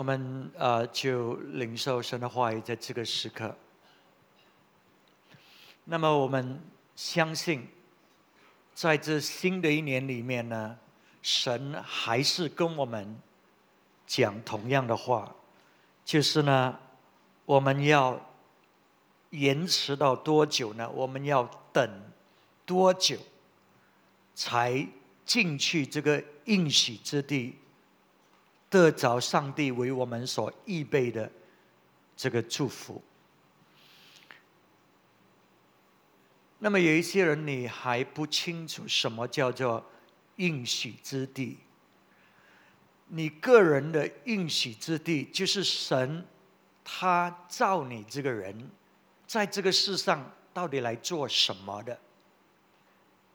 我们呃就领受神的话语，在这个时刻。那么我们相信，在这新的一年里面呢，神还是跟我们讲同样的话，就是呢，我们要延迟到多久呢？我们要等多久，才进去这个应许之地？得着上帝为我们所预备的这个祝福。那么有一些人你还不清楚什么叫做应许之地？你个人的应许之地，就是神他造你这个人，在这个世上到底来做什么的？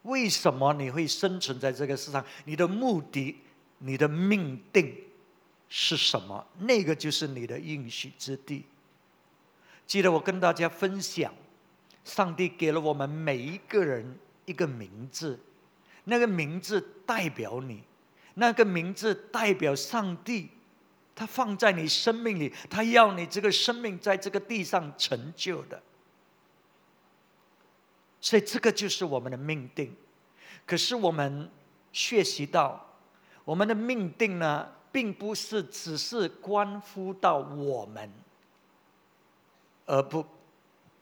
为什么你会生存在这个世上？你的目的，你的命定。是什么？那个就是你的应许之地。记得我跟大家分享，上帝给了我们每一个人一个名字，那个名字代表你，那个名字代表上帝，他放在你生命里，他要你这个生命在这个地上成就的。所以这个就是我们的命定。可是我们学习到，我们的命定呢？并不是只是关乎到我们，而不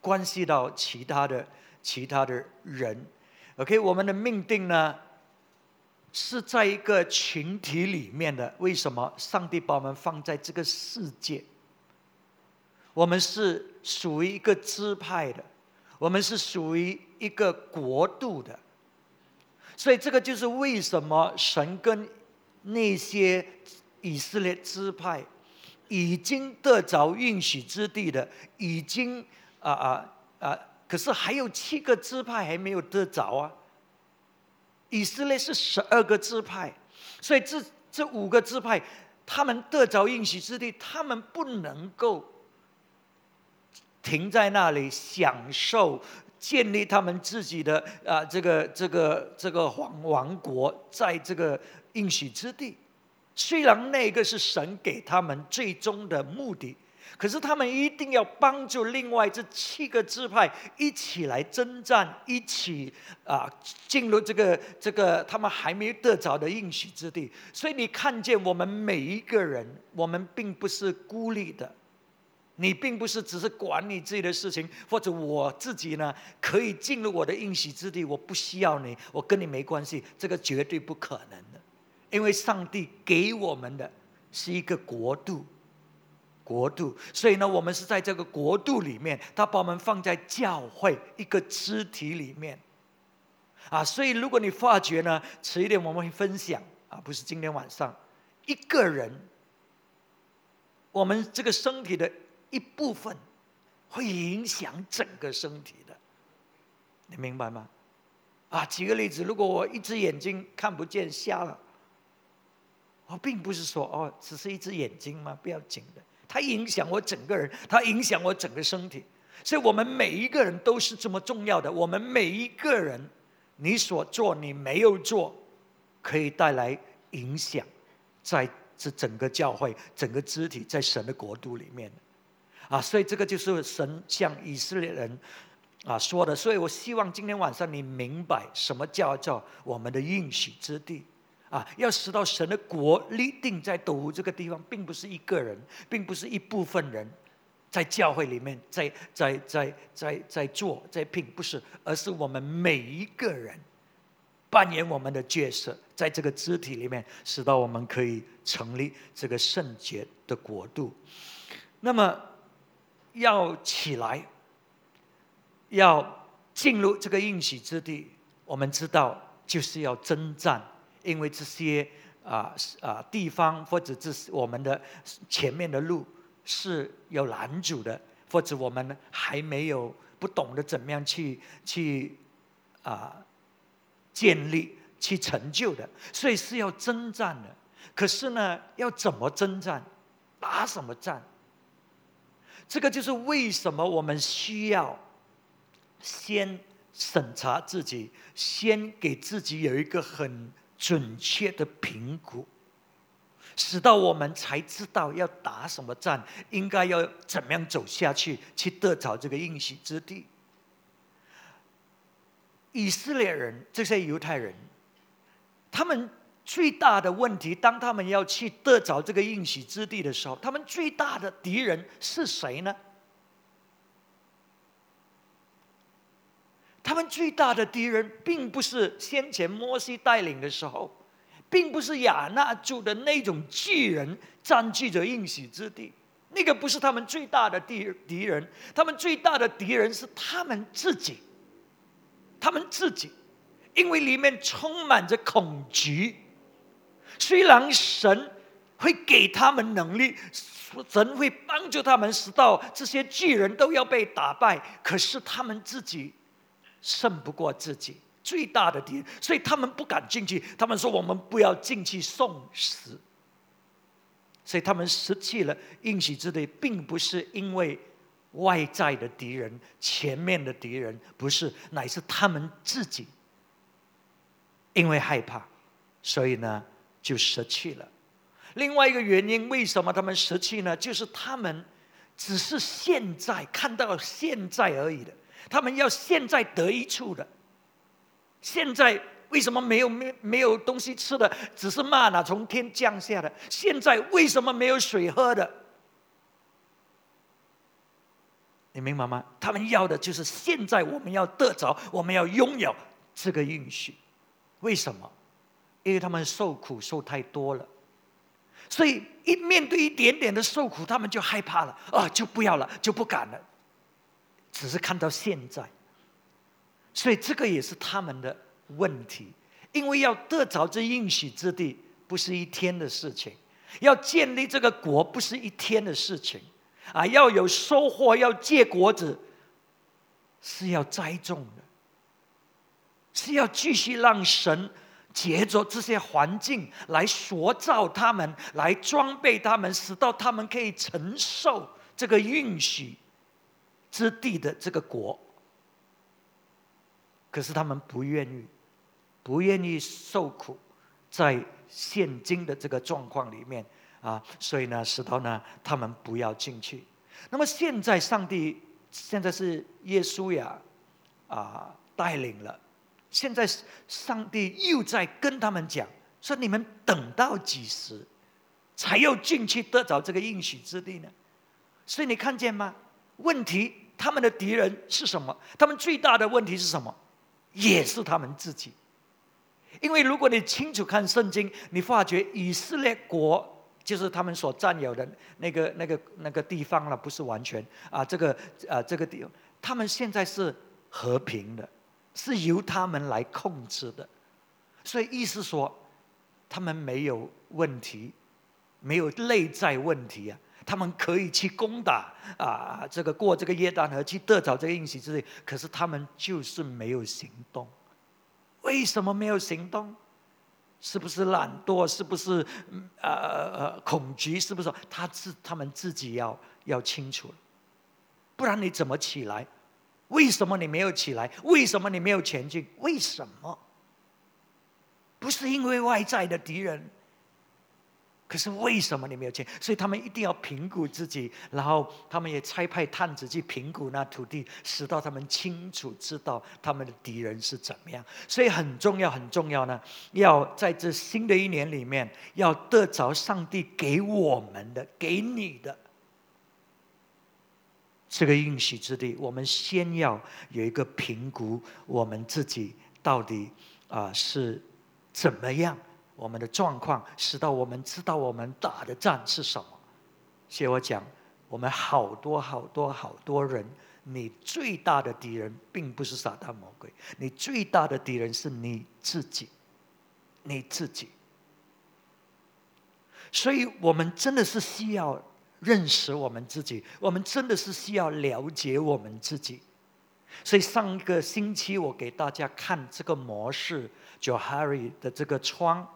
关系到其他的其他的人。OK，我们的命定呢是在一个群体里面的。为什么上帝把我们放在这个世界？我们是属于一个支派的，我们是属于一个国度的。所以这个就是为什么神跟那些。以色列支派已经得着应许之地的，已经啊啊啊！可是还有七个支派还没有得着啊。以色列是十二个支派，所以这这五个支派，他们得着应许之地，他们不能够停在那里享受建立他们自己的啊这个这个这个王王国，在这个应许之地。虽然那个是神给他们最终的目的，可是他们一定要帮助另外这七个支派一起来征战，一起啊进入这个这个他们还没得着的应许之地。所以你看见我们每一个人，我们并不是孤立的，你并不是只是管你自己的事情，或者我自己呢可以进入我的应许之地，我不需要你，我跟你没关系，这个绝对不可能。因为上帝给我们的是一个国度，国度，所以呢，我们是在这个国度里面，他把我们放在教会一个肢体里面，啊，所以如果你发觉呢，迟一点我们会分享啊，不是今天晚上，一个人，我们这个身体的一部分，会影响整个身体的，你明白吗？啊，举个例子，如果我一只眼睛看不见，瞎了。我并不是说哦，只是一只眼睛吗？不要紧的，它影响我整个人，它影响我整个身体。所以，我们每一个人都是这么重要的。我们每一个人，你所做，你没有做，可以带来影响，在这整个教会、整个肢体，在神的国度里面啊，所以这个就是神向以色列人啊说的。所以我希望今天晚上你明白什么叫做我们的应许之地。啊，要使到神的国立定在斗湖这个地方，并不是一个人，并不是一部分人，在教会里面，在在在在在做在拼，不是，而是我们每一个人扮演我们的角色，在这个肢体里面，使到我们可以成立这个圣洁的国度。那么要起来，要进入这个应许之地，我们知道就是要征战。因为这些啊啊地方或者这是我们的前面的路是有拦阻的，或者我们还没有不懂得怎么样去去啊建立去成就的，所以是要征战的。可是呢，要怎么征战？打什么战？这个就是为什么我们需要先审查自己，先给自己有一个很。准确的评估，使到我们才知道要打什么战，应该要怎么样走下去，去得着这个应许之地。以色列人这些犹太人，他们最大的问题，当他们要去得着这个应许之地的时候，他们最大的敌人是谁呢？他们最大的敌人，并不是先前摩西带领的时候，并不是亚纳族的那种巨人占据着应许之地，那个不是他们最大的敌敌人，他们最大的敌人是他们自己，他们自己，因为里面充满着恐惧。虽然神会给他们能力，神会帮助他们，使到这些巨人都要被打败，可是他们自己。胜不过自己最大的敌人，所以他们不敢进去。他们说：“我们不要进去送死。”所以他们失去了应许之地，并不是因为外在的敌人、前面的敌人，不是，乃是他们自己因为害怕，所以呢就失去了。另外一个原因，为什么他们失去呢？就是他们只是现在看到现在而已的。他们要现在得一处的，现在为什么没有没没有东西吃的，只是骂呢从天降下的？现在为什么没有水喝的？你明白吗？他们要的就是现在我们要得着，我们要拥有这个允许。为什么？因为他们受苦受太多了，所以一面对一点点的受苦，他们就害怕了啊，就不要了，就不敢了。只是看到现在，所以这个也是他们的问题。因为要得着这应许之地，不是一天的事情；要建立这个国，不是一天的事情。啊，要有收获，要结果子，是要栽种的，是要继续让神借着这些环境来塑造他们，来装备他们，使到他们可以承受这个应许。之地的这个国，可是他们不愿意，不愿意受苦，在现今的这个状况里面啊，所以呢，石头呢，他们不要进去。那么现在，上帝现在是耶稣呀啊带领了，现在上帝又在跟他们讲，说你们等到几时，才要进去得着这个应许之地呢？所以你看见吗？问题。他们的敌人是什么？他们最大的问题是什么？也是他们自己。因为如果你清楚看圣经，你发觉以色列国就是他们所占有的那个、那个、那个地方了，不是完全啊，这个啊，这个地方，他们现在是和平的，是由他们来控制的。所以意思说，他们没有问题，没有内在问题啊。他们可以去攻打啊，这个过这个约旦河去得着这个应许之地，可是他们就是没有行动。为什么没有行动？是不是懒惰？是不是呃呃恐惧？是不是？他自他们自己要要清楚不然你怎么起来？为什么你没有起来？为什么你没有前进？为什么？不是因为外在的敌人。可是为什么你没有钱？所以他们一定要评估自己，然后他们也差派探子去评估那土地，使到他们清楚知道他们的敌人是怎么样。所以很重要，很重要呢，要在这新的一年里面，要得着上帝给我们的、给你的这个应许之地。我们先要有一个评估，我们自己到底啊是怎么样。我们的状况，使到我们知道我们打的战是什么。所以我讲，我们好多好多好多人，你最大的敌人并不是撒旦魔鬼，你最大的敌人是你自己，你自己。所以我们真的是需要认识我们自己，我们真的是需要了解我们自己。所以上一个星期我给大家看这个模式，叫 Harry 的这个窗。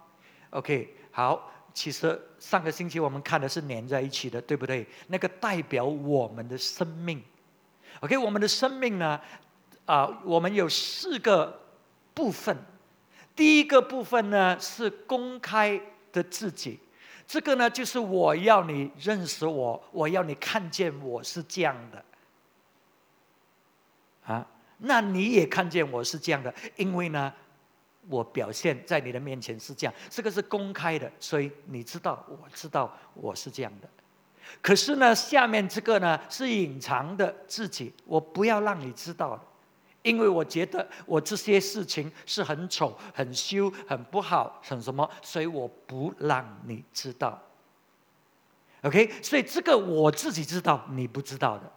OK，好，其实上个星期我们看的是连在一起的，对不对？那个代表我们的生命。OK，我们的生命呢，啊，我们有四个部分。第一个部分呢是公开的自己，这个呢，就是我要你认识我，我要你看见我是这样的。啊，那你也看见我是这样的，因为呢，我表现在你的面前是这样，这个是公开的，所以你知道，我知道我是这样的。可是呢，下面这个呢是隐藏的自己，我不要让你知道因为我觉得我这些事情是很丑、很羞、很不好、很什么，所以我不让你知道。OK，所以这个我自己知道，你不知道的。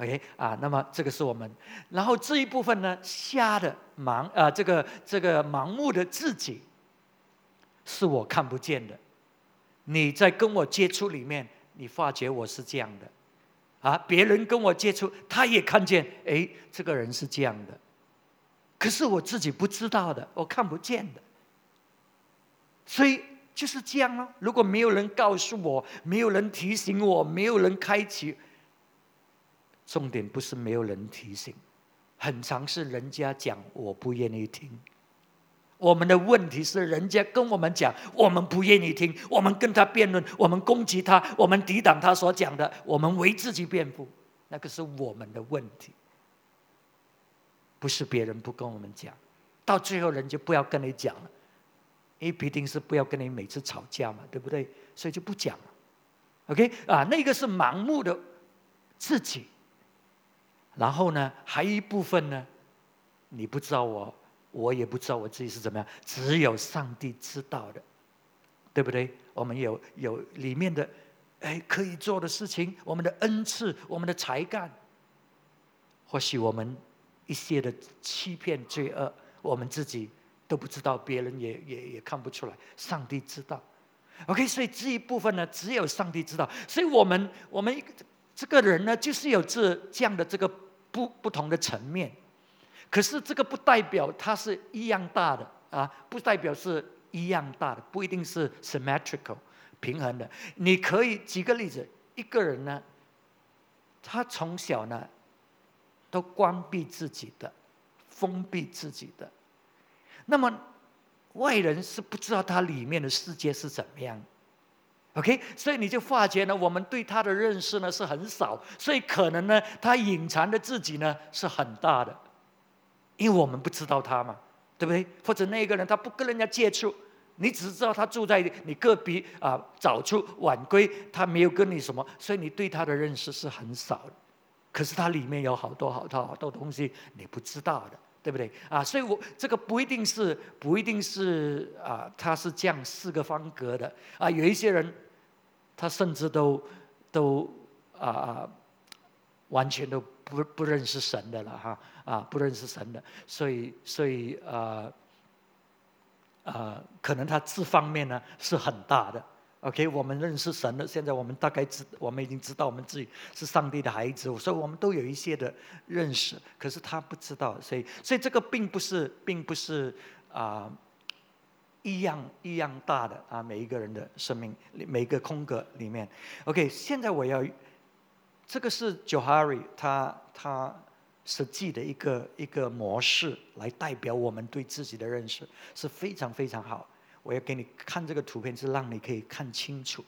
OK 啊，那么这个是我们，然后这一部分呢，瞎的盲啊，这个这个盲目的自己，是我看不见的。你在跟我接触里面，你发觉我是这样的，啊，别人跟我接触，他也看见，哎，这个人是这样的，可是我自己不知道的，我看不见的，所以就是这样咯。如果没有人告诉我，没有人提醒我，没有人开启。重点不是没有人提醒，很常是人家讲我不愿意听。我们的问题是人家跟我们讲，我们不愿意听，我们跟他辩论，我们攻击他，我们抵挡他所讲的，我们为自己辩护，那个是我们的问题，不是别人不跟我们讲。到最后人就不要跟你讲了，因为必定是不要跟你每次吵架嘛，对不对？所以就不讲了。OK 啊，那个是盲目的自己。然后呢，还一部分呢，你不知道我，我也不知道我自己是怎么样，只有上帝知道的，对不对？我们有有里面的，哎，可以做的事情，我们的恩赐，我们的才干，或许我们一些的欺骗罪恶，我们自己都不知道，别人也也也看不出来，上帝知道。OK，所以这一部分呢，只有上帝知道。所以我们我们这个人呢，就是有这这样的这个。不不同的层面，可是这个不代表它是一样大的啊，不代表是一样大的，不一定是 symmetrical 平衡的。你可以举个例子，一个人呢，他从小呢都关闭自己的，封闭自己的，那么外人是不知道他里面的世界是怎么样。OK，所以你就发觉呢，我们对他的认识呢是很少，所以可能呢，他隐藏的自己呢是很大的，因为我们不知道他嘛，对不对？或者那个人他不跟人家接触，你只知道他住在你隔壁啊，早出晚归，他没有跟你什么，所以你对他的认识是很少。可是他里面有好多好多好多东西你不知道的。对不对啊？所以我这个不一定是不一定是啊，他是这样四个方格的啊。有一些人，他甚至都都啊啊完全都不不认识神的了哈啊，不认识神的，所以所以啊啊，可能他这方面呢是很大的。OK，我们认识神了。现在我们大概知，我们已经知道我们自己是上帝的孩子，所以我们都有一些的认识。可是他不知道，所以所以这个并不是，并不是啊一样一样大的啊。每一个人的生命，每一个空格里面。OK，现在我要这个是 Johari 他他实际的一个一个模式来代表我们对自己的认识是非常非常好。我要给你看这个图片，是让你可以看清楚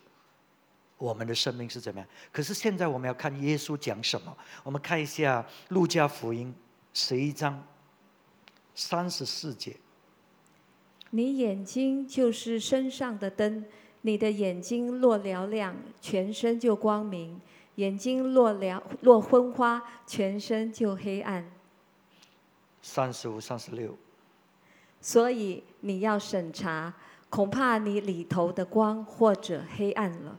我们的生命是怎么样。可是现在我们要看耶稣讲什么。我们看一下路加福音十一章三十四节。你眼睛就是身上的灯，你的眼睛若嘹亮，全身就光明；眼睛若嘹若昏花，全身就黑暗。三十五、三十六。所以你要审查，恐怕你里头的光或者黑暗了。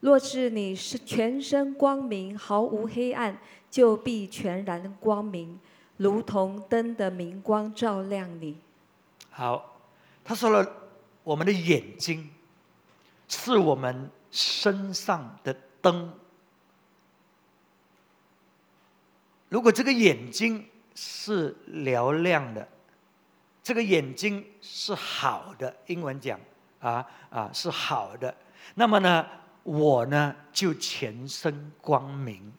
若是你是全身光明，毫无黑暗，就必全然光明，如同灯的明光照亮你。好，他说了，我们的眼睛是我们身上的灯。如果这个眼睛是嘹亮的。这个眼睛是好的，英文讲啊啊是好的。那么呢，我呢就全身光明，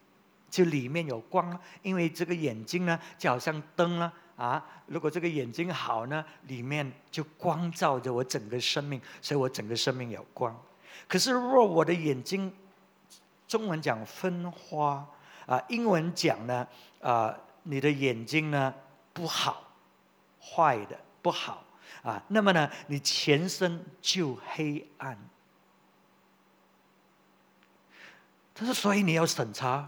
就里面有光，因为这个眼睛呢就好像灯了啊，如果这个眼睛好呢，里面就光照着我整个生命，所以我整个生命有光。可是若我的眼睛，中文讲分花啊，英文讲呢啊，你的眼睛呢不好，坏的不好啊，那么呢，你全身就黑暗。他说：“所以你要审查，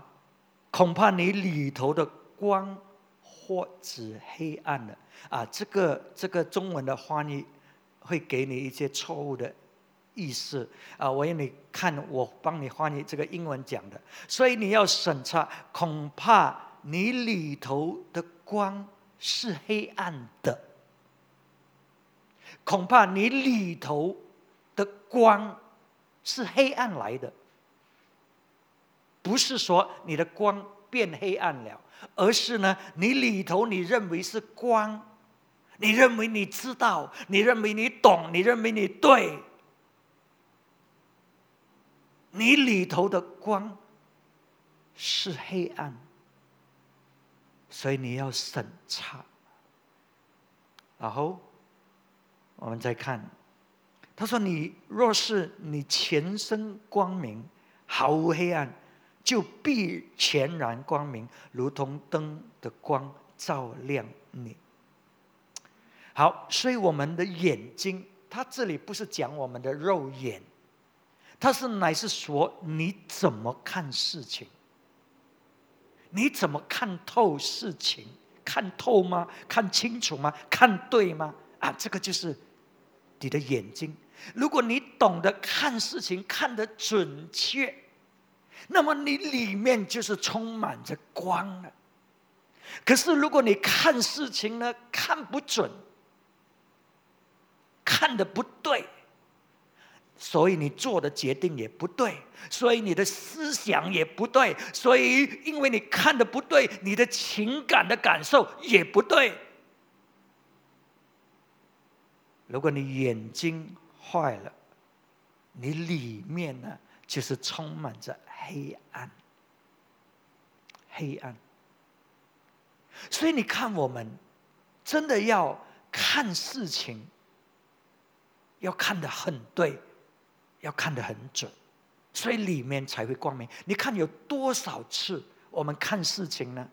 恐怕你里头的光或指黑暗的啊！这个这个中文的翻译会给你一些错误的意思啊！我要你看，我帮你翻译这个英文讲的。所以你要审查，恐怕你里头的光是黑暗的，恐怕你里头的光是黑暗来的。”不是说你的光变黑暗了，而是呢，你里头你认为是光，你认为你知道，你认为你懂，你认为你对，你里头的光是黑暗，所以你要审查。然后我们再看，他说：“你若是你全身光明，毫无黑暗。”就必全然光明，如同灯的光照亮你。好，所以我们的眼睛，它这里不是讲我们的肉眼，它是乃是说你怎么看事情，你怎么看透事情，看透吗？看清楚吗？看对吗？啊，这个就是你的眼睛。如果你懂得看事情，看得准确。那么你里面就是充满着光了。可是如果你看事情呢，看不准，看的不对，所以你做的决定也不对，所以你的思想也不对，所以因为你看的不对，你的情感的感受也不对。如果你眼睛坏了，你里面呢就是充满着。黑暗，黑暗。所以你看，我们真的要看事情，要看得很对，要看得很准，所以里面才会光明。你看有多少次我们看事情呢？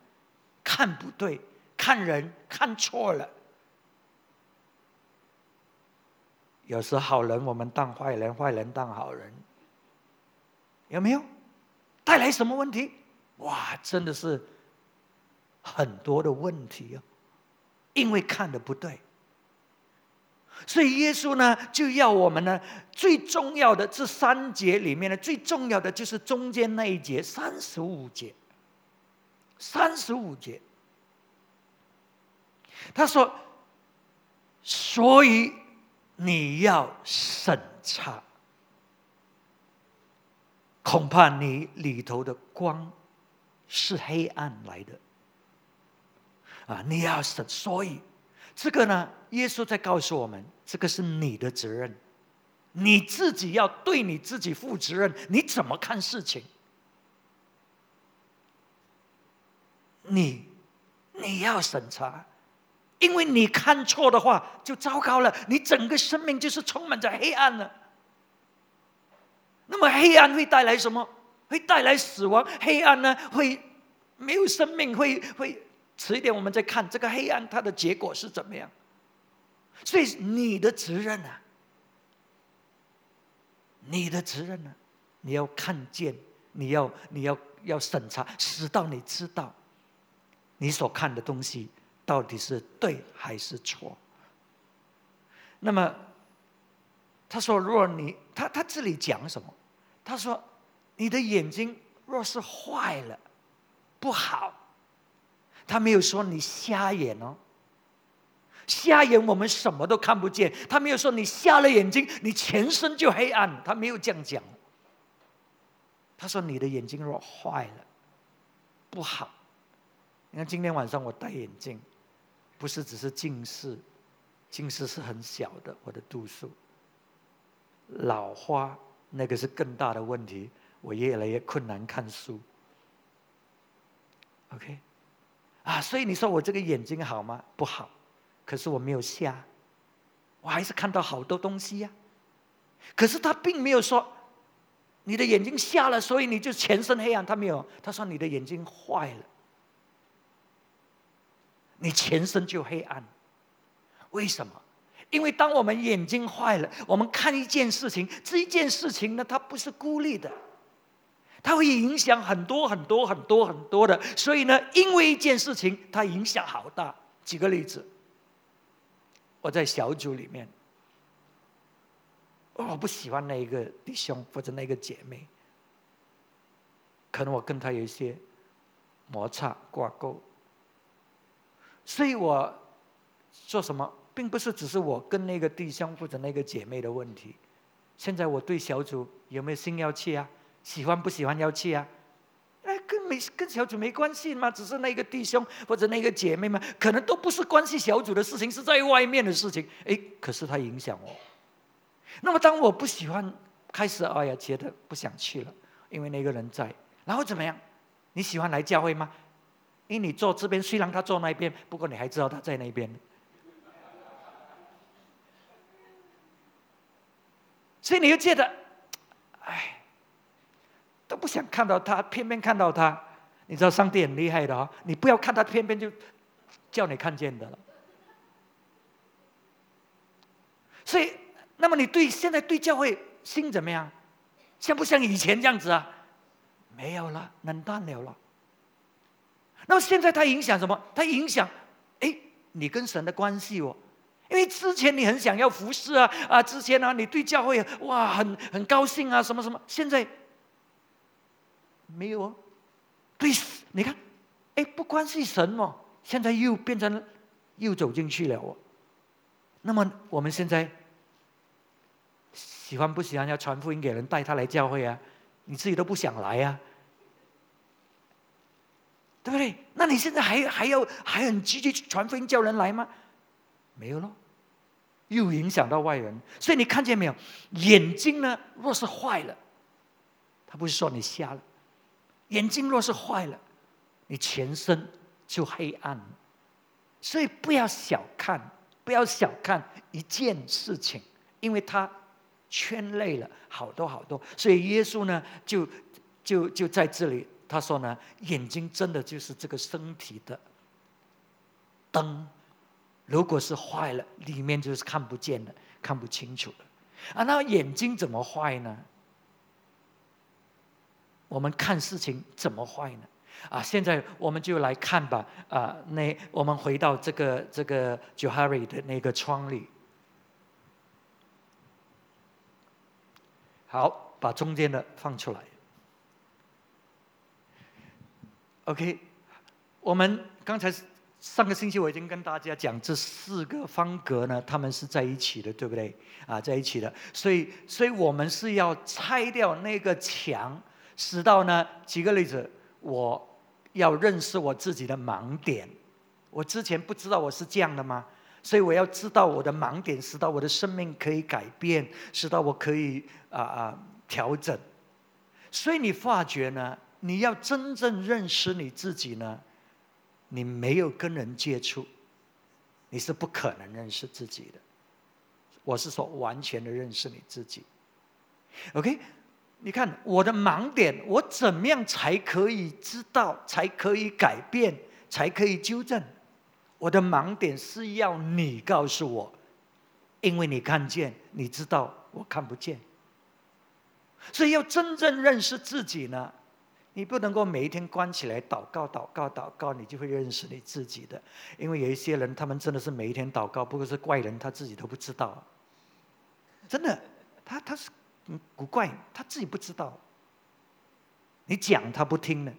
看不对，看人看错了。有时好人我们当坏人，坏人当好人，有没有？带来什么问题？哇，真的是很多的问题哦，因为看的不对，所以耶稣呢就要我们呢最重要的这三节里面呢最重要的就是中间那一节三十五节，三十五节，他说，所以你要审查。恐怕你里头的光是黑暗来的啊！你要审，所以这个呢，耶稣在告诉我们，这个是你的责任，你自己要对你自己负责任。你怎么看事情？你你要审查，因为你看错的话就糟糕了，你整个生命就是充满着黑暗了。那么黑暗会带来什么？会带来死亡。黑暗呢，会没有生命，会会迟一点我们再看这个黑暗它的结果是怎么样。所以你的责任啊，你的责任呢，你要看见，你要你要要审查，直到你知道你所看的东西到底是对还是错。那么。他说：“若你他他这里讲什么？他说，你的眼睛若是坏了，不好。他没有说你瞎眼哦，瞎眼我们什么都看不见。他没有说你瞎了眼睛，你全身就黑暗。他没有这样讲。他说你的眼睛若坏了，不好。你看今天晚上我戴眼镜，不是只是近视，近视是很小的，我的度数。”老花那个是更大的问题，我越来越困难看书。OK，啊，所以你说我这个眼睛好吗？不好，可是我没有瞎，我还是看到好多东西呀。可是他并没有说你的眼睛瞎了，所以你就全身黑暗。他没有，他说你的眼睛坏了，你全身就黑暗。为什么？因为当我们眼睛坏了，我们看一件事情，这一件事情呢，它不是孤立的，它会影响很多很多很多很多的。所以呢，因为一件事情，它影响好大。举个例子，我在小组里面。我不喜欢那一个弟兄或者那个姐妹，可能我跟他有一些摩擦挂钩，所以我做什么，并不是只是我跟那个弟兄或者那个姐妹的问题。现在我对小组有没有心要去啊？喜欢不喜欢要去啊？哎，跟没跟小组没关系嘛，只是那个弟兄或者那个姐妹嘛，可能都不是关系小组的事情，是在外面的事情。哎，可是他影响我。那么，当我不喜欢，开始哎呀，觉得不想去了，因为那个人在，然后怎么样？你喜欢来教会吗？因为你坐这边，虽然他坐那边，不过你还知道他在那边。所以你又觉得，哎，不想看到他，偏偏看到他。你知道上帝很厉害的哦，你不要看他，偏偏就叫你看见的了。所以。那么你对现在对教会心怎么样？像不像以前这样子啊？没有了，冷淡了了。那么现在它影响什么？它影响，哎，你跟神的关系哦。因为之前你很想要服侍啊啊，之前呢你对教会哇很很高兴啊什么什么，现在没有哦。对，你看，哎，不关系神哦，现在又变成又走进去了哦。那么我们现在。喜欢不喜欢要传福音给人，带他来教会啊？你自己都不想来呀，对不对？那你现在还还要还很积极传福音叫人来吗？没有咯，又影响到外人。所以你看见没有？眼睛呢，若是坏了，他不是说你瞎了，眼睛若是坏了，你全身就黑暗。所以不要小看，不要小看一件事情，因为他。圈累了好多好多，所以耶稣呢，就就就在这里，他说呢，眼睛真的就是这个身体的灯，如果是坏了，里面就是看不见的，看不清楚的。啊，那眼睛怎么坏呢？我们看事情怎么坏呢？啊，现在我们就来看吧。啊，那我们回到这个这个 Johari 的那个窗里。好，把中间的放出来。OK，我们刚才上个星期我已经跟大家讲，这四个方格呢，他们是在一起的，对不对？啊，在一起的。所以，所以我们是要拆掉那个墙，使到呢，举个例子，我要认识我自己的盲点。我之前不知道我是这样的吗？所以我要知道我的盲点，使到我的生命可以改变，使到我可以啊啊调整。所以你发觉呢，你要真正认识你自己呢，你没有跟人接触，你是不可能认识自己的。我是说完全的认识你自己。OK，你看我的盲点，我怎么样才可以知道，才可以改变，才可以纠正？我的盲点是要你告诉我，因为你看见，你知道我看不见，所以要真正认识自己呢，你不能够每一天关起来祷告、祷告、祷告，你就会认识你自己的。因为有一些人，他们真的是每一天祷告，不过是怪人，他自己都不知道。真的，他他是古怪，他自己不知道。你讲他不听呢。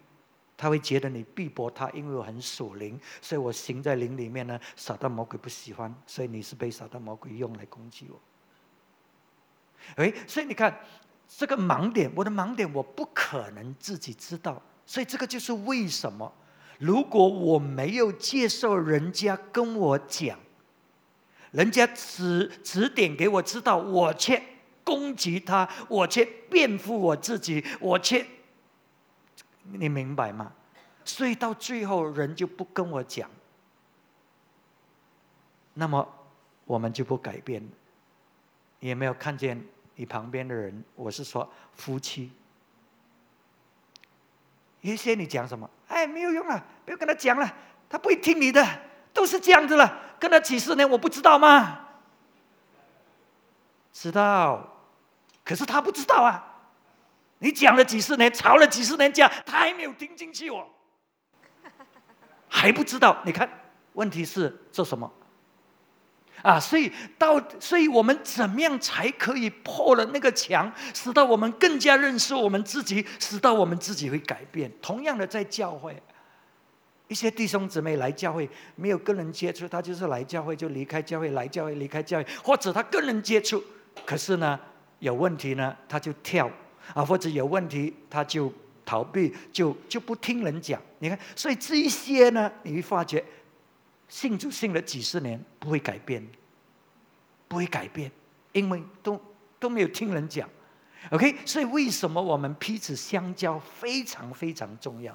他会觉得你逼迫他，因为我很属灵，所以我行在灵里面呢。撒旦魔鬼不喜欢，所以你是被撒旦魔鬼用来攻击我。哎，所以你看这个盲点，我的盲点我不可能自己知道，所以这个就是为什么，如果我没有接受人家跟我讲，人家指指点给我知道，我却攻击他，我却辩护我自己，我却。你明白吗？所以到最后人就不跟我讲，那么我们就不改变。也没有看见你旁边的人？我是说夫妻，有些你讲什么？哎，没有用啊，不要跟他讲了，他不会听你的，都是这样子了。跟他几十年，我不知道吗？知道，可是他不知道啊。你讲了几十年，吵了几十年架，他还没有听进去哦，还不知道。你看，问题是做什么？啊，所以到，所以我们怎么样才可以破了那个墙，使到我们更加认识我们自己，使到我们自己会改变？同样的，在教会，一些弟兄姊妹来教会没有跟人接触，他就是来教会就离开教会，来教会离开教会，或者他跟人接触，可是呢有问题呢他就跳。啊，或者有问题，他就逃避，就就不听人讲。你看，所以这一些呢，你会发觉，信主信了几十年，不会改变，不会改变，因为都都没有听人讲。OK，所以为什么我们彼此相交非常非常重要？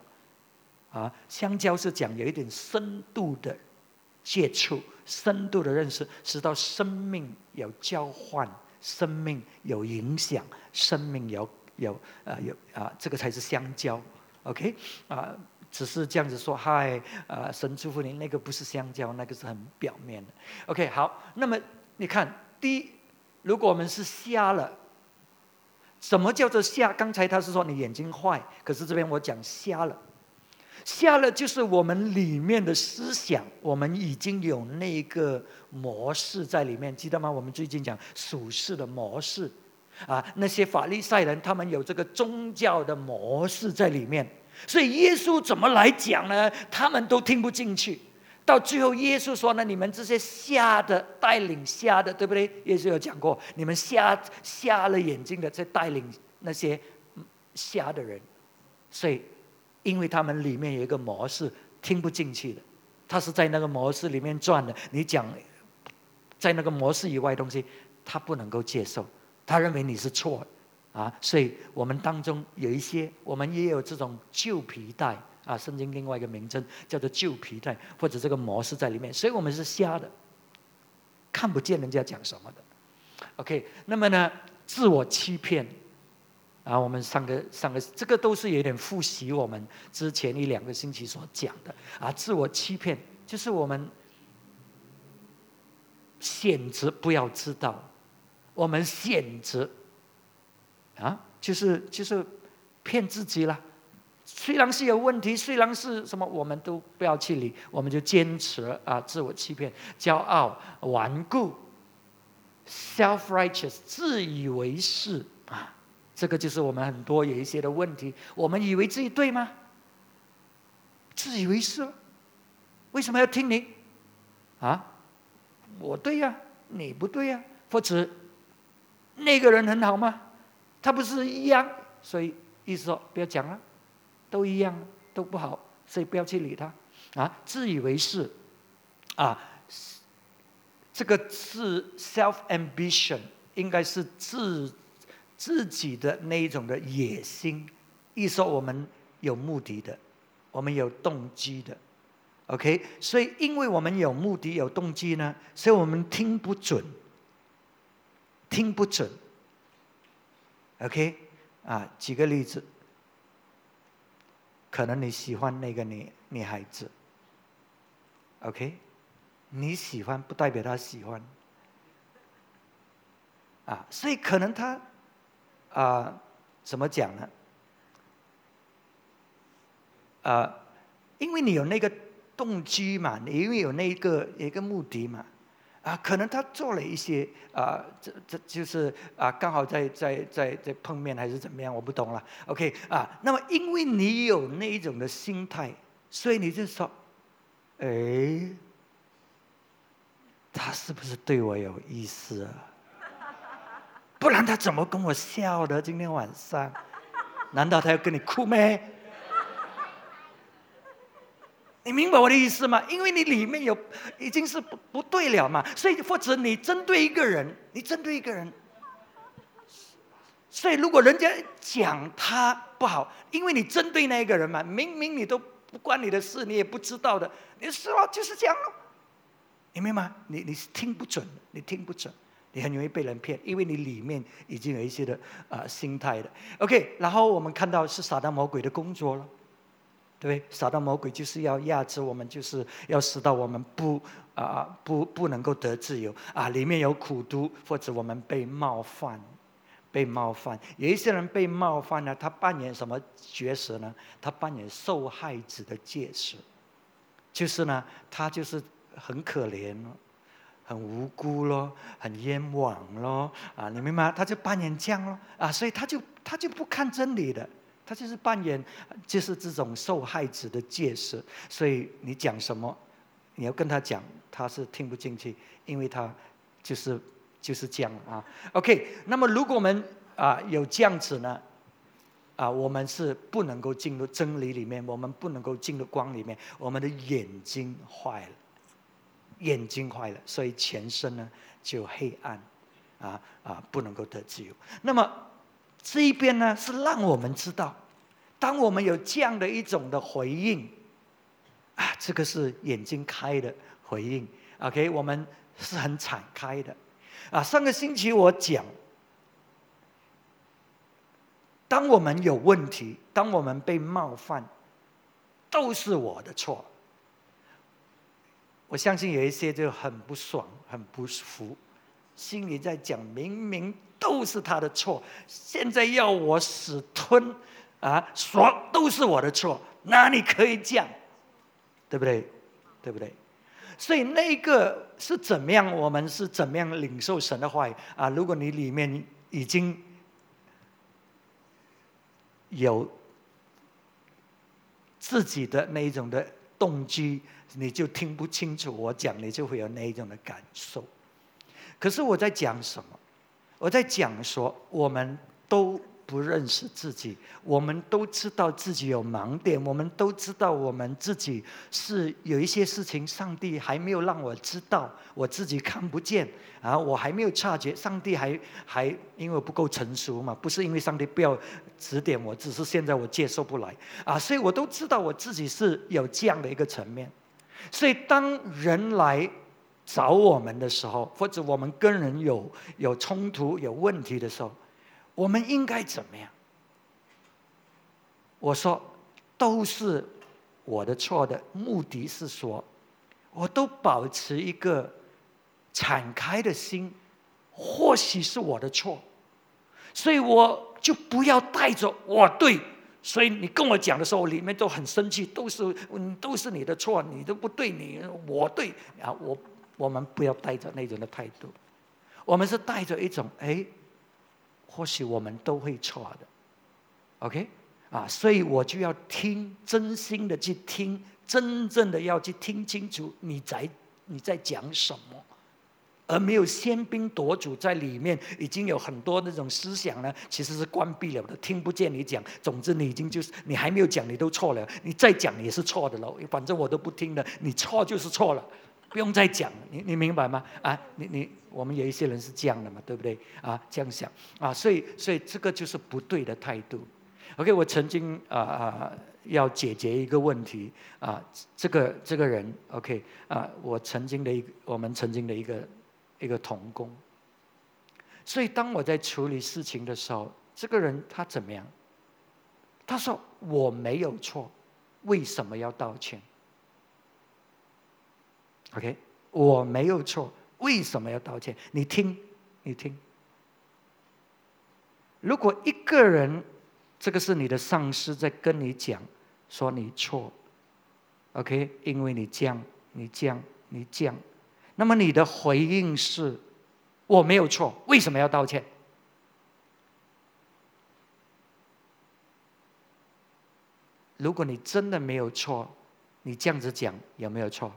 啊，相交是讲有一点深度的接触，深度的认识，使到生命有交换，生命有影响，生命有。有啊有啊，这个才是相交，OK 啊，只是这样子说嗨啊，神祝福你，那个不是相交，那个是很表面的，OK 好，那么你看，第一，如果我们是瞎了，什么叫做瞎？刚才他是说你眼睛坏，可是这边我讲瞎了，瞎了就是我们里面的思想，我们已经有那个模式在里面，记得吗？我们最近讲属世的模式。啊，那些法利赛人，他们有这个宗教的模式在里面，所以耶稣怎么来讲呢？他们都听不进去。到最后，耶稣说呢：“你们这些瞎的带领瞎的，对不对？”耶稣有讲过：“你们瞎瞎了眼睛的，在带领那些瞎的人。”所以，因为他们里面有一个模式，听不进去的，他是在那个模式里面转的。你讲在那个模式以外东西，他不能够接受。他认为你是错的，啊，所以我们当中有一些，我们也有这种旧皮带啊，圣经另外一个名称叫做旧皮带，或者这个模式在里面，所以我们是瞎的，看不见人家讲什么的。OK，那么呢，自我欺骗，啊，我们上个上个这个都是有点复习我们之前一两个星期所讲的啊，自我欺骗就是我们选择不要知道。我们选择啊，就是就是骗自己了。虽然是有问题，虽然是什么，我们都不要去理，我们就坚持啊，自我欺骗、骄傲、顽固、self-righteous、自以为是啊，这个就是我们很多有一些的问题。我们以为自己对吗？自以为是，为什么要听你？啊，我对呀，你不对呀，或者。那个人很好吗？他不是一样，所以意思说不要讲了，都一样，都不好，所以不要去理他啊！自以为是啊，这个是 self ambition，应该是自自己的那一种的野心。意思说我们有目的的，我们有动机的，OK？所以因为我们有目的、有动机呢，所以我们听不准。听不准，OK，啊，举个例子，可能你喜欢那个女女孩子，OK，你喜欢不代表她喜欢，啊，所以可能他，啊，怎么讲呢？啊，因为你有那个动机嘛，你因为有那个一个目的嘛。啊，可能他做了一些啊，这这就是啊，刚好在在在在碰面还是怎么样，我不懂了。OK 啊，那么因为你有那一种的心态，所以你就说，哎，他是不是对我有意思啊？不然他怎么跟我笑的？今天晚上，难道他要跟你哭咩？你明白我的意思吗？因为你里面有已经是不不对了嘛，所以或者你针对一个人，你针对一个人，所以如果人家讲他不好，因为你针对那一个人嘛，明明你都不关你的事，你也不知道的。你说就是这样了，明白吗？你你是听不准，你听不准，你很容易被人骗，因为你里面已经有一些的啊心态的。OK，然后我们看到是撒旦魔鬼的工作了。对不对，撒旦魔鬼就是要压制我们，就是要使到我们不啊不不能够得自由啊！里面有苦毒，或者我们被冒犯，被冒犯。有一些人被冒犯呢，他扮演什么角色呢？他扮演受害者的角色，就是呢，他就是很可怜，很无辜咯，很冤枉咯啊！你明白？他就扮演这样咯啊！所以他就他就不看真理的。他就是扮演，就是这种受害者的角色，所以你讲什么，你要跟他讲，他是听不进去，因为他就是就是这样啊。OK，那么如果我们啊有这样子呢，啊，我们是不能够进入真理里面，我们不能够进入光里面，我们的眼睛坏了，眼睛坏了，所以全身呢就黑暗，啊啊，不能够得自由。那么这一边呢是让我们知道。当我们有这样的一种的回应，啊，这个是眼睛开的回应，OK，我们是很敞开的，啊，上个星期我讲，当我们有问题，当我们被冒犯，都是我的错。我相信有一些就很不爽、很不服，心里在讲，明明都是他的错，现在要我死吞。啊，说都是我的错，哪里可以讲？对不对？对不对？所以那个是怎么样？我们是怎么样领受神的话语啊？如果你里面已经有自己的那一种的动机，你就听不清楚我讲，你就会有那一种的感受。可是我在讲什么？我在讲说，我们都。不认识自己，我们都知道自己有盲点，我们都知道我们自己是有一些事情，上帝还没有让我知道，我自己看不见啊，我还没有察觉，上帝还还因为不够成熟嘛，不是因为上帝不要指点我，只是现在我接受不来啊，所以我都知道我自己是有这样的一个层面，所以当人来找我们的时候，或者我们跟人有有冲突、有问题的时候。我们应该怎么样？我说，都是我的错的。目的是说，我都保持一个敞开的心，或许是我的错，所以我就不要带着我对。所以你跟我讲的时候，里面都很生气，都是，都是你的错，你都不对，你我对啊，我我们不要带着那种的态度，我们是带着一种哎。或许我们都会错的，OK，啊，所以我就要听，真心的去听，真正的要去听清楚你在你在讲什么，而没有喧宾夺主在里面，已经有很多那种思想呢，其实是关闭了的，听不见你讲。总之，你已经就是你还没有讲，你都错了，你再讲也是错的了。反正我都不听的，你错就是错了。不用再讲，你你明白吗？啊，你你我们有一些人是这样的嘛，对不对？啊，这样想啊，所以所以这个就是不对的态度。OK，我曾经啊啊要解决一个问题啊，这个这个人 OK 啊，我曾经的一个我们曾经的一个一个童工。所以当我在处理事情的时候，这个人他怎么样？他说我没有错，为什么要道歉？OK，我没有错，为什么要道歉？你听，你听。如果一个人，这个是你的上司在跟你讲，说你错，OK，因为你这样，你这样，你这样，那么你的回应是，我没有错，为什么要道歉？如果你真的没有错，你这样子讲有没有错？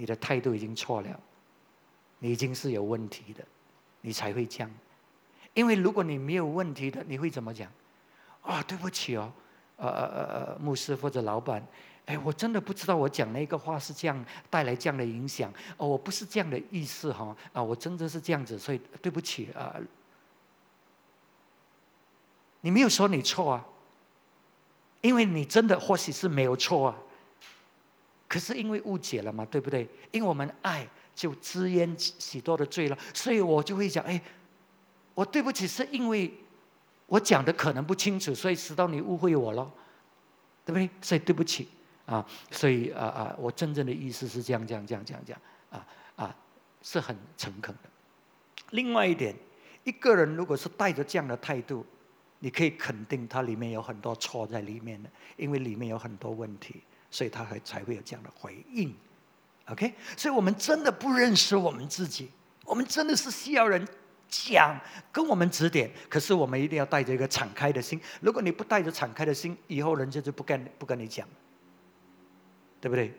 你的态度已经错了，你已经是有问题的，你才会这样。因为如果你没有问题的，你会怎么讲？啊，对不起哦，呃呃呃呃，牧师或者老板，哎，我真的不知道我讲那个话是这样带来这样的影响。哦，我不是这样的意思哈，啊，我真的是这样子，所以对不起啊。你没有说你错啊，因为你真的或许是没有错啊，可是因为误解了嘛，对不对？因为我们爱就滋淹许多的罪了，所以我就会讲，哎，我对不起，是因为我讲的可能不清楚，所以使到你误会我了，对不对？所以对不起啊，所以啊啊，我真正的意思是这样这样这样这样这样啊啊，是很诚恳的。另外一点，一个人如果是带着这样的态度，你可以肯定他里面有很多错在里面的，因为里面有很多问题。所以他还才会有这样的回应，OK？所以我们真的不认识我们自己，我们真的是需要人讲，跟我们指点。可是我们一定要带着一个敞开的心。如果你不带着敞开的心，以后人家就不跟不跟你讲，对不对？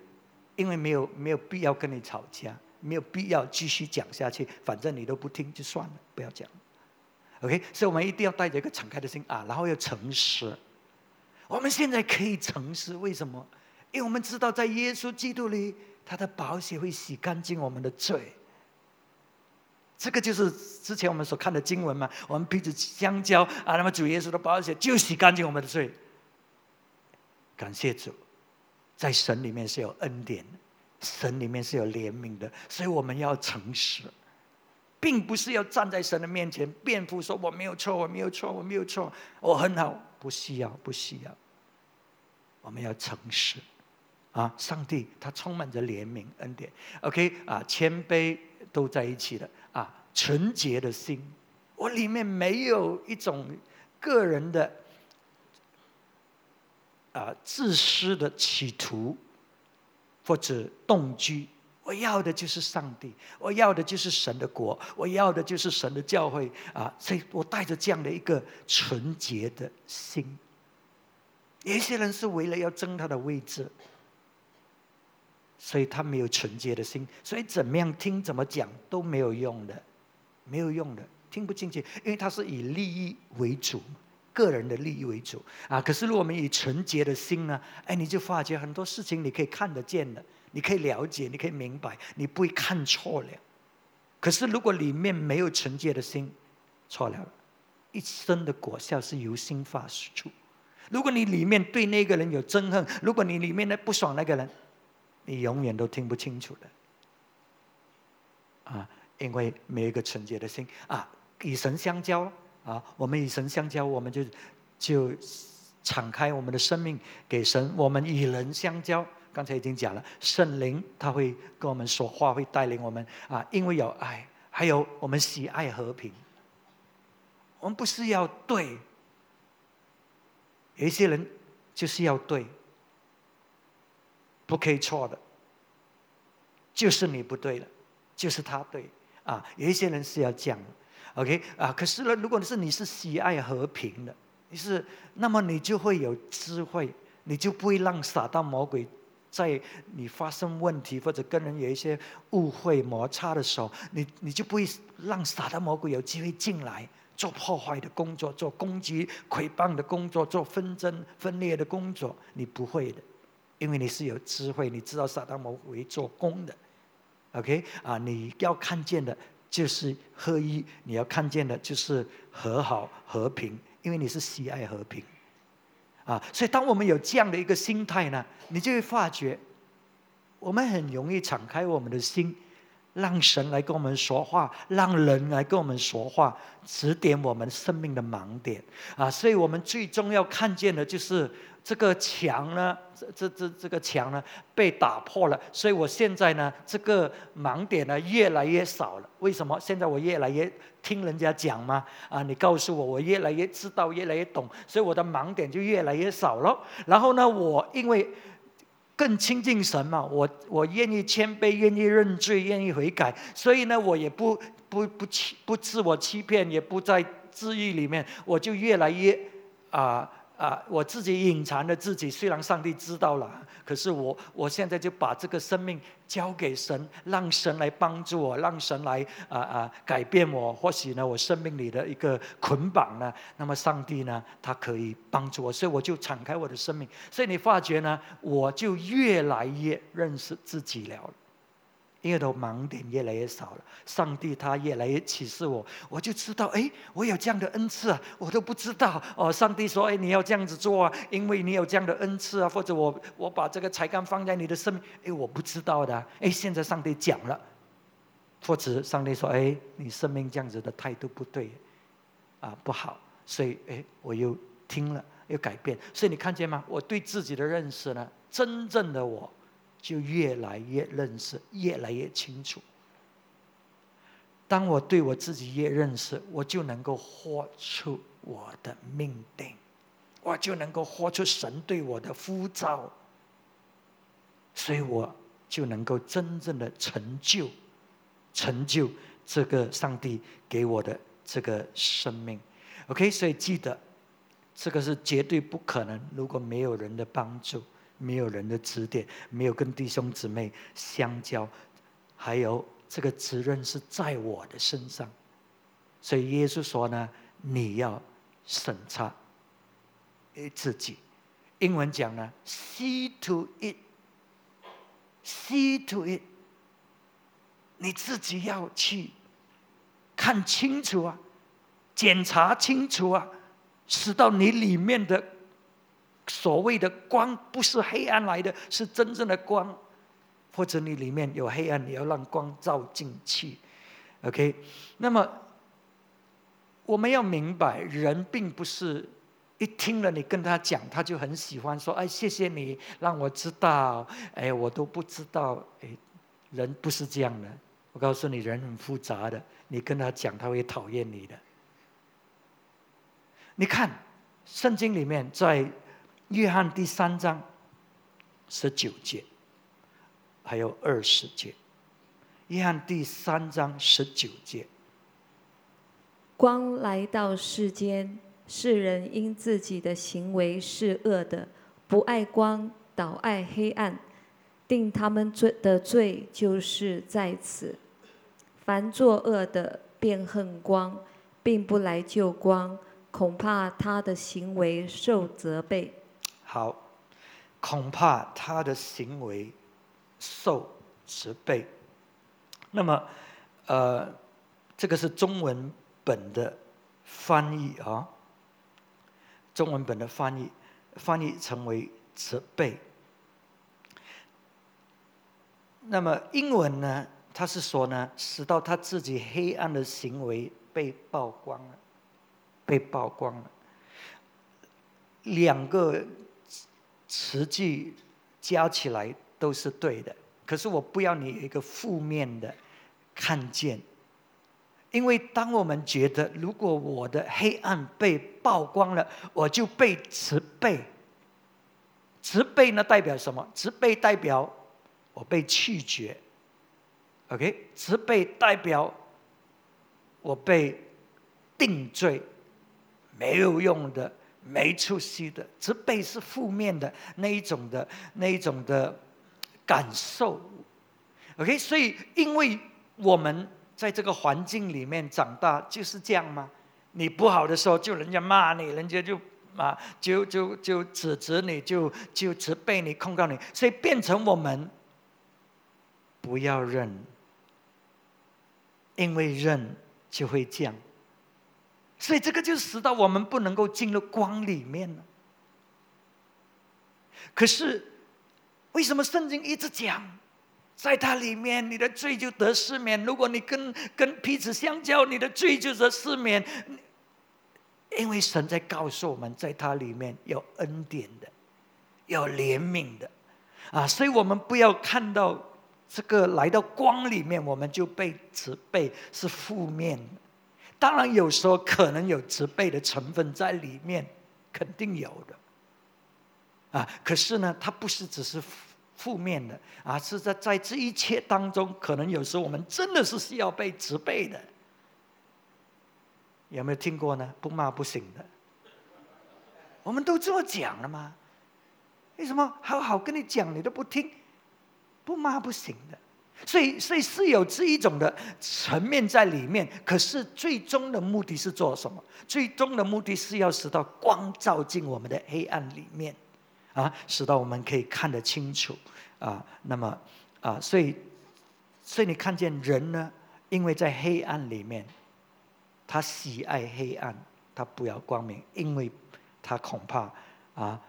因为没有没有必要跟你吵架，没有必要继续讲下去，反正你都不听，就算了，不要讲。OK？所以我们一定要带着一个敞开的心啊，然后要诚实。我们现在可以诚实，为什么？因为我们知道，在耶稣基督里，他的宝血会洗干净我们的罪。这个就是之前我们所看的经文嘛。我们彼此相交啊，那么主耶稣的宝血就洗干净我们的罪。感谢主，在神里面是有恩典，神里面是有怜悯的，所以我们要诚实，并不是要站在神的面前辩护说我没有错，我没有错，我没有错，我很好，不需要，不需要。我们要诚实。啊，上帝他充满着怜悯恩典，OK 啊，谦卑都在一起的啊，纯洁的心，我里面没有一种个人的啊自私的企图或者动机，我要的就是上帝，我要的就是神的国，我要的就是神的教会啊，所以我带着这样的一个纯洁的心。有些人是为了要争他的位置。所以他没有纯洁的心，所以怎么样听怎么讲都没有用的，没有用的，听不进去，因为他是以利益为主，个人的利益为主啊。可是如果我们以纯洁的心呢，哎，你就发觉很多事情你可以看得见的，你可以了解，你可以明白，你不会看错了。可是如果里面没有纯洁的心，错了，一生的果效是由心发出。如果你里面对那个人有憎恨，如果你里面的不爽那个人。你永远都听不清楚的，啊，因为没有一个纯洁的心啊，与神相交啊，我们与神相交，我们就就敞开我们的生命给神。我们与人相交，刚才已经讲了，圣灵他会跟我们说话，会带领我们啊，因为有爱，还有我们喜爱和平。我们不是要对，有一些人就是要对。不可以错的，就是你不对了，就是他对啊。有一些人是要讲，OK 啊。可是呢，如果你是你是喜爱和平的，你是那么你就会有智慧，你就不会让撒旦魔鬼在你发生问题或者跟人有一些误会摩擦的时候，你你就不会让撒旦魔鬼有机会进来做破坏的工作，做攻击诽谤的工作，做纷争分裂的工作，你不会的。因为你是有智慧，你知道撒旦魔鬼做工的，OK 啊？你要看见的就是合一，你要看见的就是和好和平，因为你是喜爱和平啊。所以，当我们有这样的一个心态呢，你就会发觉，我们很容易敞开我们的心，让神来跟我们说话，让人来跟我们说话，指点我们生命的盲点啊。所以我们最终要看见的就是。这个墙呢，这这这这个墙呢被打破了，所以我现在呢，这个盲点呢越来越少了。为什么？现在我越来越听人家讲吗？啊，你告诉我，我越来越知道，越来越懂，所以我的盲点就越来越少了。然后呢，我因为更亲近神嘛，我我愿意谦卑，愿意认罪，愿意悔改，所以呢，我也不不不欺不自我欺骗，也不在自愈里面，我就越来越啊。啊，我自己隐藏的自己，虽然上帝知道了，可是我我现在就把这个生命交给神，让神来帮助我，让神来啊啊改变我。或许呢，我生命里的一个捆绑呢，那么上帝呢，他可以帮助我，所以我就敞开我的生命。所以你发觉呢，我就越来越认识自己了。因为都盲点越来越少了，上帝他越来越启示我，我就知道，哎，我有这样的恩赐啊，我都不知道哦。上帝说，哎，你要这样子做啊，因为你有这样的恩赐啊，或者我我把这个才干放在你的生命，哎，我不知道的，哎，现在上帝讲了，或者上帝说，哎，你生命这样子的态度不对，啊，不好，所以，哎，我又听了，又改变，所以你看见吗？我对自己的认识呢，真正的我。就越来越认识，越来越清楚。当我对我自己越认识，我就能够活出我的命定，我就能够活出神对我的呼召，所以我就能够真正的成就，成就这个上帝给我的这个生命。OK，所以记得，这个是绝对不可能，如果没有人的帮助。没有人的指点，没有跟弟兄姊妹相交，还有这个责任是在我的身上，所以耶稣说呢，你要审查自己。英文讲呢，see to it，see to it，你自己要去看清楚啊，检查清楚啊，使到你里面的。所谓的光不是黑暗来的，是真正的光，或者你里面有黑暗，你要让光照进去。OK，那么我们要明白，人并不是一听了你跟他讲，他就很喜欢说：“哎，谢谢你让我知道。”哎，我都不知道。哎，人不是这样的。我告诉你，人很复杂的。你跟他讲，他会讨厌你的。你看，圣经里面在。约翰第三章十九节，还有二十节。约翰第三章十九节，光来到世间，世人因自己的行为是恶的，不爱光，倒爱黑暗，定他们罪的罪就是在此。凡作恶的，便恨光，并不来救光，恐怕他的行为受责备。好，恐怕他的行为受责备。那么，呃，这个是中文本的翻译啊，中文本的翻译翻译成为责备。那么英文呢？他是说呢，使到他自己黑暗的行为被曝光了，被曝光了。两个。词句加起来都是对的，可是我不要你一个负面的看见，因为当我们觉得如果我的黑暗被曝光了，我就被慈悲。慈悲呢代表什么？慈悲代表我被拒绝。OK，慈悲代表我被定罪，没有用的。没出息的，责备是负面的那一种的那一种的感受。OK，所以因为我们在这个环境里面长大就是这样吗？你不好的时候就人家骂你，人家就啊就就就指责你，就就责备你，控告你，所以变成我们不要认，因为认就会降。所以这个就使到我们不能够进入光里面了。可是，为什么圣经一直讲，在它里面你的罪就得失免？如果你跟跟彼此相交，你的罪就得失免。因为神在告诉我们，在它里面有恩典的，有怜悯的，啊，所以我们不要看到这个来到光里面，我们就被责备是负面的。当然，有时候可能有责备的成分在里面，肯定有的。啊，可是呢，它不是只是负面的，而是在在这一切当中，可能有时候我们真的是需要被责备的。有没有听过呢？不骂不行的，我们都这么讲了吗？为什么好好跟你讲你都不听？不骂不行的。所以，所以是有这一种的层面在里面。可是，最终的目的是做什么？最终的目的是要使到光照进我们的黑暗里面，啊，使到我们可以看得清楚，啊，那么，啊，所以所以你看见人呢，因为在黑暗里面，他喜爱黑暗，他不要光明，因为他恐怕啊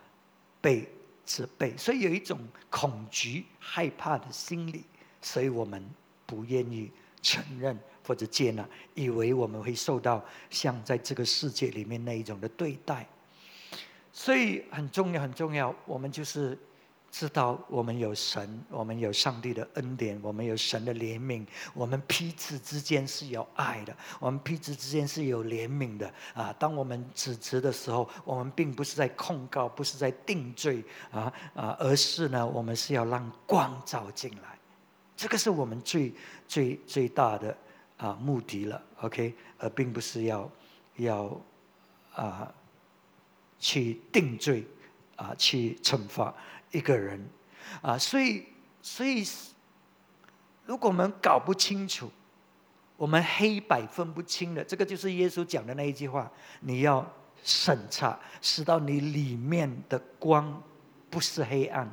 被责备，所以有一种恐惧、害怕的心理，所以我们不愿意承认或者接纳，以为我们会受到像在这个世界里面那一种的对待。所以很重要，很重要，我们就是。知道我们有神，我们有上帝的恩典，我们有神的怜悯，我们彼此之间是有爱的，我们彼此之间是有怜悯的啊！当我们指责的时候，我们并不是在控告，不是在定罪啊啊，而是呢，我们是要让光照进来，这个是我们最最最大的啊目的了。OK，而并不是要要啊去定罪啊去惩罚。一个人，啊，所以，所以，如果我们搞不清楚，我们黑白分不清的，这个就是耶稣讲的那一句话：你要审查，使到你里面的光不是黑暗，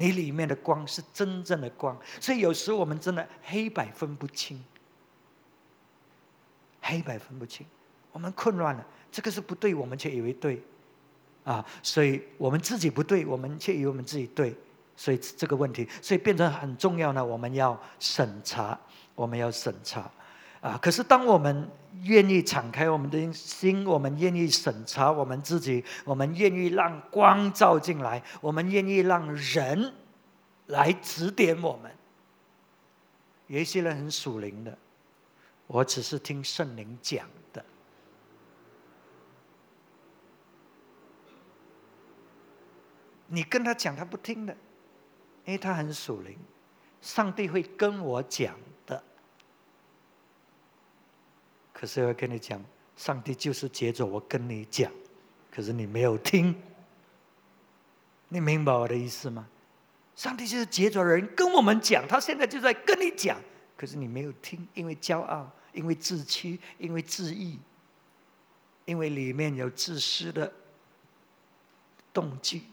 你里面的光是真正的光。所以有时我们真的黑白分不清，黑白分不清，我们混乱了，这个是不对，我们却以为对。啊，所以我们自己不对，我们却以为我们自己对，所以这个问题，所以变成很重要呢。我们要审查，我们要审查，啊！可是当我们愿意敞开我们的心，我们愿意审查我们自己，我们愿意让光照进来，我们愿意让人来指点我们。有一些人很属灵的，我只是听圣灵讲的。你跟他讲，他不听的，因为他很属灵。上帝会跟我讲的，可是要跟你讲，上帝就是接着我跟你讲，可是你没有听。你明白我的意思吗？上帝就是接着人跟我们讲，他现在就在跟你讲，可是你没有听，因为骄傲，因为自欺，因为自义，因为里面有自私的动机。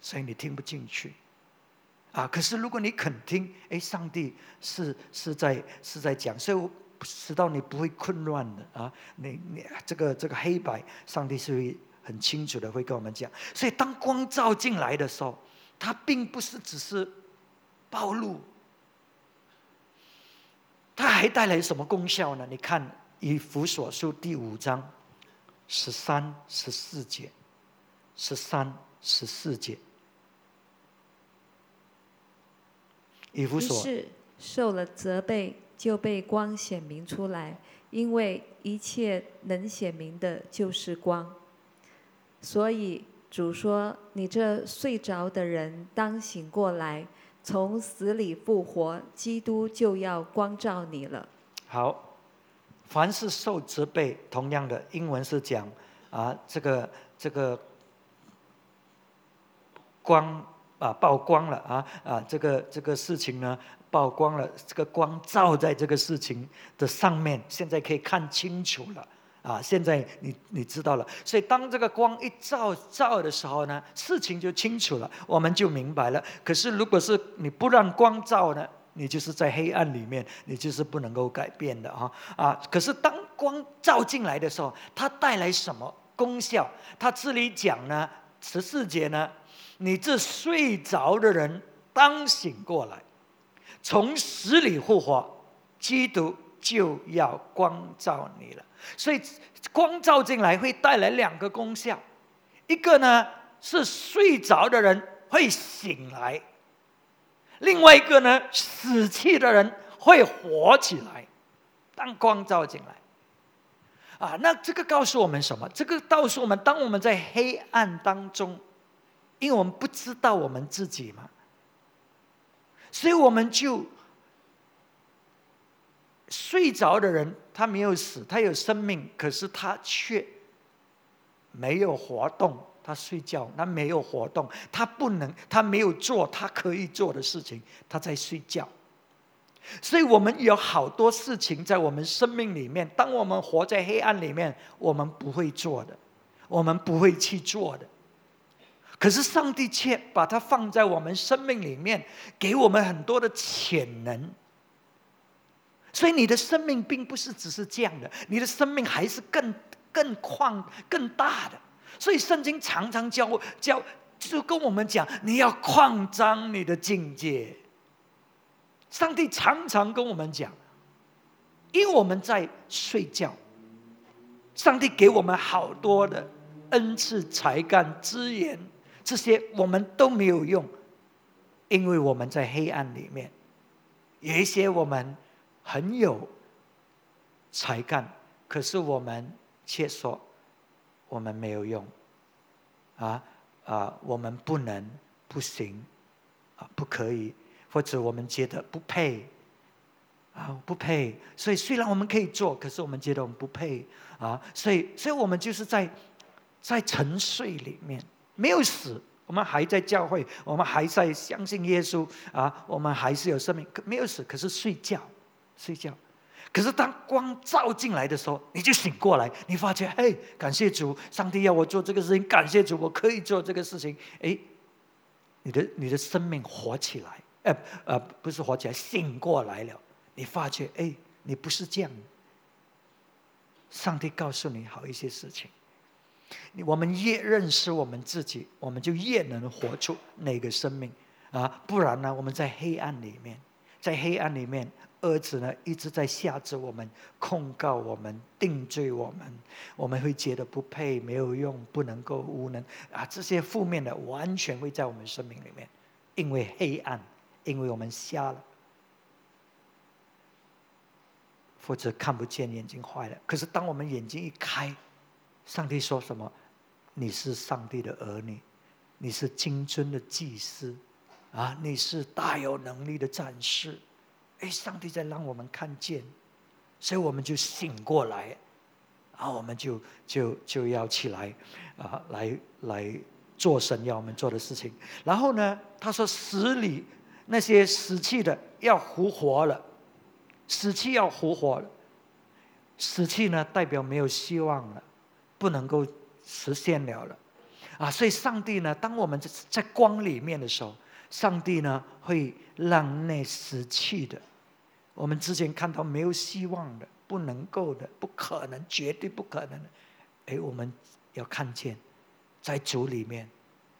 所以你听不进去，啊！可是如果你肯听，哎，上帝是是在是在讲，所以我使到你不会混乱的啊！你你这个这个黑白，上帝是会很清楚的会跟我们讲。所以当光照进来的时候，它并不是只是暴露，它还带来什么功效呢？你看以弗所书第五章十三十四节，十三十四节。以弗所是受了责备，就被光显明出来，因为一切能显明的就是光。所以主说：“你这睡着的人，当醒过来，从死里复活，基督就要光照你了。”好，凡是受责备，同样的英文是讲啊，这个这个光。啊，曝光了啊啊！这个这个事情呢，曝光了，这个光照在这个事情的上面，现在可以看清楚了啊！现在你你知道了，所以当这个光一照照的时候呢，事情就清楚了，我们就明白了。可是如果是你不让光照呢，你就是在黑暗里面，你就是不能够改变的啊啊！可是当光照进来的时候，它带来什么功效？它这里讲呢，十四节呢？你这睡着的人，当醒过来，从死里复活，基督就要光照你了。所以光照进来会带来两个功效，一个呢是睡着的人会醒来，另外一个呢死去的人会活起来。当光照进来，啊，那这个告诉我们什么？这个告诉我们，当我们在黑暗当中。因为我们不知道我们自己嘛，所以我们就睡着的人，他没有死，他有生命，可是他却没有活动。他睡觉，他没有活动，他不能，他没有做他可以做的事情，他在睡觉。所以我们有好多事情在我们生命里面，当我们活在黑暗里面，我们不会做的，我们不会去做的。可是上帝却把它放在我们生命里面，给我们很多的潜能。所以你的生命并不是只是这样的，你的生命还是更更旷更大的。所以圣经常常教我教，就跟我们讲，你要扩张你的境界。上帝常常跟我们讲，因为我们在睡觉，上帝给我们好多的恩赐、才干、资源，这些我们都没有用，因为我们在黑暗里面，有一些我们。很有才干，可是我们却说我们没有用，啊啊，我们不能不行，啊不可以，或者我们觉得不配，啊不配，所以虽然我们可以做，可是我们觉得我们不配，啊，所以所以我们就是在在沉睡里面，没有死，我们还在教会，我们还在相信耶稣，啊，我们还是有生命，可没有死，可是睡觉。睡觉，可是当光照进来的时候，你就醒过来，你发觉，嘿，感谢主，上帝要我做这个事情，感谢主，我可以做这个事情。哎，你的你的生命活起来，呃呃，不是活起来，醒过来了。你发觉，哎，你不是这样。上帝告诉你好一些事情，我们越认识我们自己，我们就越能活出那个生命啊！不然呢，我们在黑暗里面，在黑暗里面。儿子呢，一直在吓着我们，控告我们，定罪我们，我们会觉得不配，没有用，不能够，无能啊！这些负面的完全会在我们生命里面，因为黑暗，因为我们瞎了，或者看不见，眼睛坏了。可是当我们眼睛一开，上帝说什么？你是上帝的儿女，你是金尊的祭司，啊，你是大有能力的战士。哎，上帝在让我们看见，所以我们就醒过来，然后我们就就就要起来，啊，来来做神要我们做的事情。然后呢，他说死里那些死去的要复活了，死去要复活了，死去呢代表没有希望了，不能够实现了了，啊，所以上帝呢，当我们在在光里面的时候。上帝呢，会让那死去的，我们之前看到没有希望的、不能够的、不可能、绝对不可能的，哎，我们要看见，在主里面，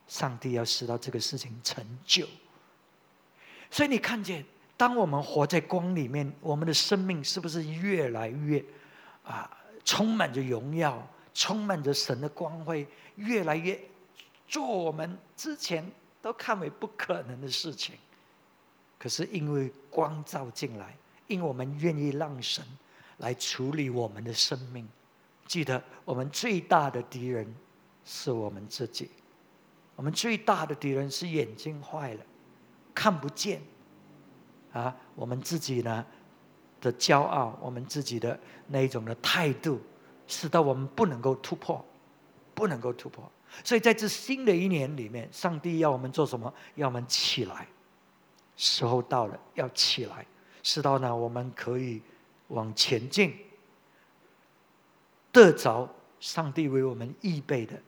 上帝要使到这个事情成就。所以你看见，当我们活在光里面，我们的生命是不是越来越啊，充满着荣耀，充满着神的光辉，越来越做我们之前。都看为不可能的事情，可是因为光照进来，因为我们愿意让神来处理我们的生命。记得，我们最大的敌人是我们自己，我们最大的敌人是眼睛坏了，看不见。啊，我们自己呢的骄傲，我们自己的那一种的态度，使得我们不能够突破，不能够突破。所以在这新的一年里面，上帝要我们做什么？要我们起来，时候到了，要起来，知道呢，我们可以往前进，得着上帝为我们预备的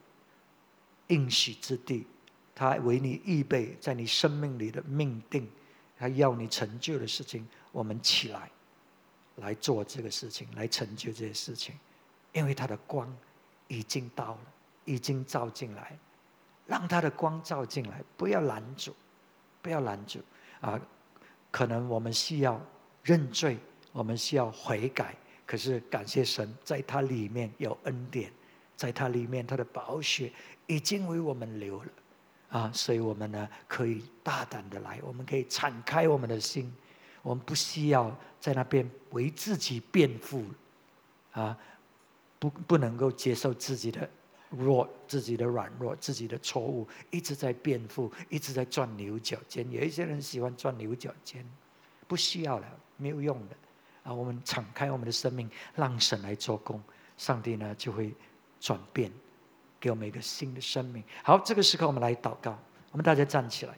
应许之地，他为你预备在你生命里的命定，他要你成就的事情，我们起来来做这个事情，来成就这些事情，因为他的光已经到了。已经照进来，让他的光照进来，不要拦阻，不要拦阻啊！可能我们需要认罪，我们需要悔改。可是感谢神，在他里面有恩典，在他里面他的宝血已经为我们流了啊！所以我们呢可以大胆的来，我们可以敞开我们的心，我们不需要在那边为自己辩护啊！不不能够接受自己的。弱自己的软弱，自己的错误，一直在辩护，一直在钻牛角尖。有一些人喜欢钻牛角尖，不需要了，没有用的。啊，我们敞开我们的生命，让神来做工，上帝呢就会转变，给我们一个新的生命。好，这个时刻我们来祷告，我们大家站起来。